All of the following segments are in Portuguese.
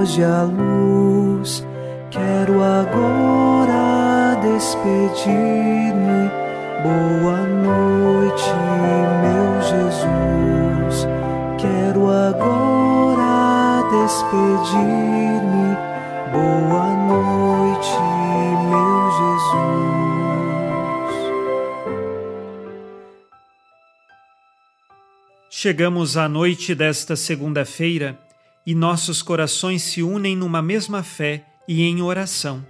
Foge a luz. Quero agora despedir-me. Boa noite, meu Jesus. Quero agora despedir-me. Boa noite, meu Jesus. Chegamos à noite desta segunda-feira e nossos corações se unem numa mesma fé e em oração.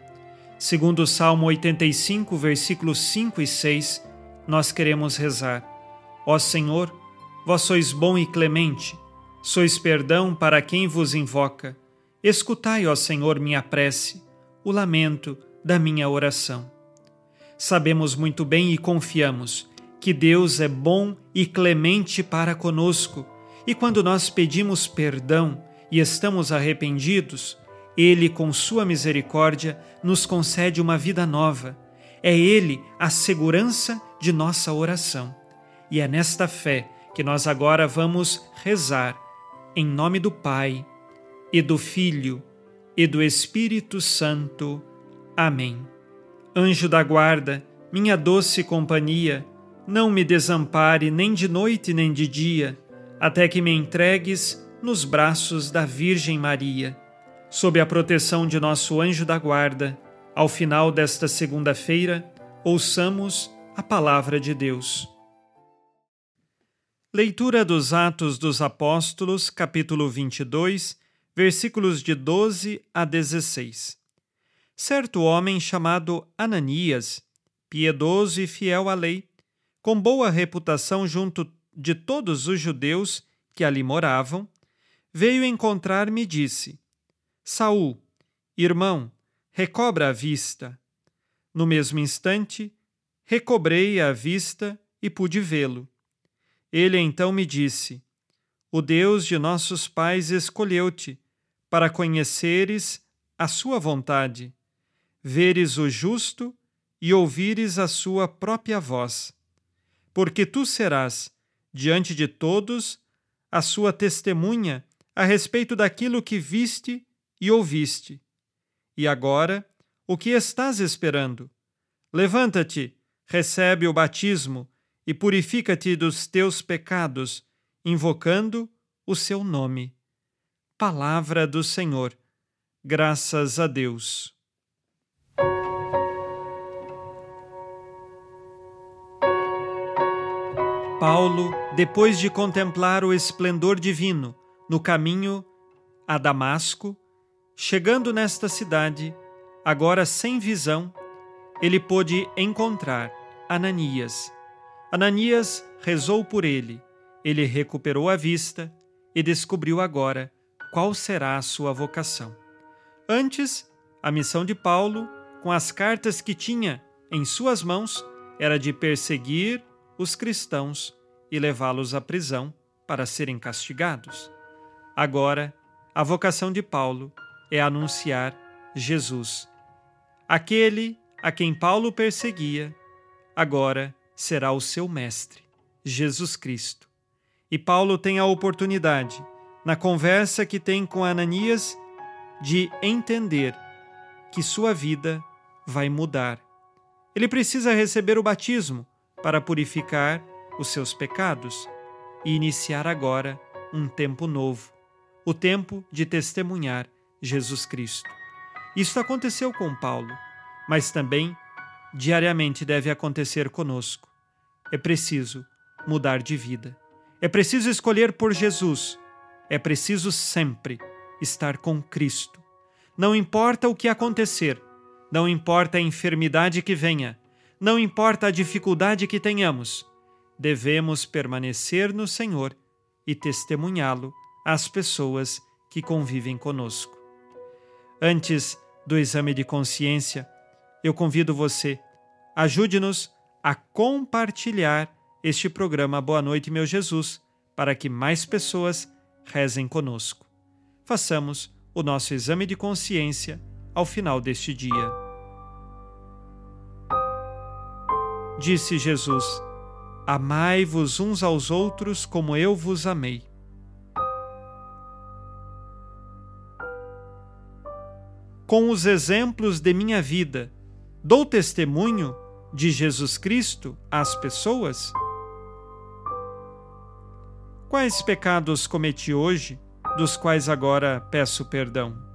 Segundo o Salmo 85, versículos 5 e 6, nós queremos rezar: Ó Senhor, vós sois bom e clemente, sois perdão para quem vos invoca. Escutai, ó Senhor, minha prece, o lamento da minha oração. Sabemos muito bem e confiamos que Deus é bom e clemente para conosco, e quando nós pedimos perdão e estamos arrependidos, Ele, com Sua misericórdia, nos concede uma vida nova. É Ele a segurança de nossa oração. E é nesta fé que nós agora vamos rezar, em nome do Pai e do Filho e do Espírito Santo. Amém. Anjo da guarda, minha doce companhia, não me desampare nem de noite nem de dia, até que me entregues nos braços da Virgem Maria. Sob a proteção de nosso anjo da guarda, ao final desta segunda-feira, ouçamos a palavra de Deus. Leitura dos Atos dos Apóstolos, capítulo 22, versículos de 12 a 16. Certo homem chamado Ananias, piedoso e fiel à lei, com boa reputação junto de todos os judeus que ali moravam, veio encontrar-me e disse: Saul, irmão, recobra a vista. No mesmo instante, recobrei a vista e pude vê-lo. Ele então me disse: O Deus de nossos pais escolheu-te para conheceres a sua vontade, veres o justo e ouvires a sua própria voz. Porque tu serás, diante de todos, a sua testemunha a respeito daquilo que viste e ouviste. E agora, o que estás esperando? Levanta-te, recebe o batismo e purifica-te dos teus pecados, invocando o seu nome. Palavra do Senhor. Graças a Deus. Paulo, depois de contemplar o esplendor divino no caminho a Damasco, chegando nesta cidade, agora sem visão, ele pôde encontrar Ananias. Ananias rezou por ele, ele recuperou a vista e descobriu agora qual será a sua vocação. Antes, a missão de Paulo, com as cartas que tinha em suas mãos, era de perseguir os cristãos e levá-los à prisão para serem castigados. Agora, a vocação de Paulo é anunciar Jesus. Aquele a quem Paulo perseguia, agora será o seu mestre, Jesus Cristo. E Paulo tem a oportunidade na conversa que tem com Ananias, de entender que sua vida vai mudar. Ele precisa receber o batismo para purificar os seus pecados e iniciar agora um tempo novo, o tempo de testemunhar Jesus Cristo. Isso aconteceu com Paulo, mas também diariamente deve acontecer conosco. É preciso mudar de vida. É preciso escolher por Jesus é preciso sempre estar com Cristo. Não importa o que acontecer, não importa a enfermidade que venha, não importa a dificuldade que tenhamos, devemos permanecer no Senhor e testemunhá-lo às pessoas que convivem conosco. Antes do exame de consciência, eu convido você, ajude-nos a compartilhar este programa Boa Noite, meu Jesus, para que mais pessoas rezem conosco. Façamos o nosso exame de consciência ao final deste dia. Disse Jesus: Amai-vos uns aos outros como eu vos amei. Com os exemplos de minha vida, dou testemunho de Jesus Cristo às pessoas? Quais pecados cometi hoje, dos quais agora peço perdão?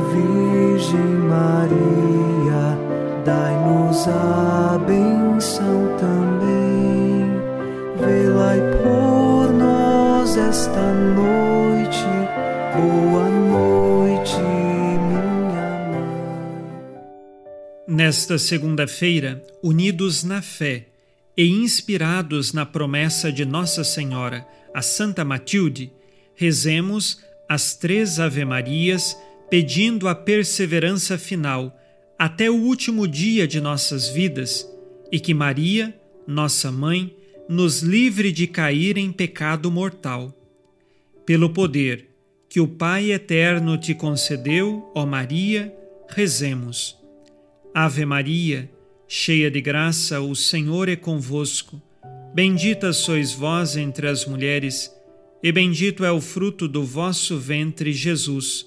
Virgem Maria, dai-nos a benção também. Velai por nós esta noite. Boa noite, minha mãe. Nesta segunda-feira, unidos na fé e inspirados na promessa de Nossa Senhora, a Santa Matilde, rezemos as três Ave-Marias, pedindo a perseverança final até o último dia de nossas vidas e que Maria, nossa mãe, nos livre de cair em pecado mortal. Pelo poder que o Pai eterno te concedeu, ó Maria, rezemos. Ave Maria, cheia de graça, o Senhor é convosco. Bendita sois vós entre as mulheres e bendito é o fruto do vosso ventre, Jesus.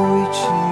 meu Jesus.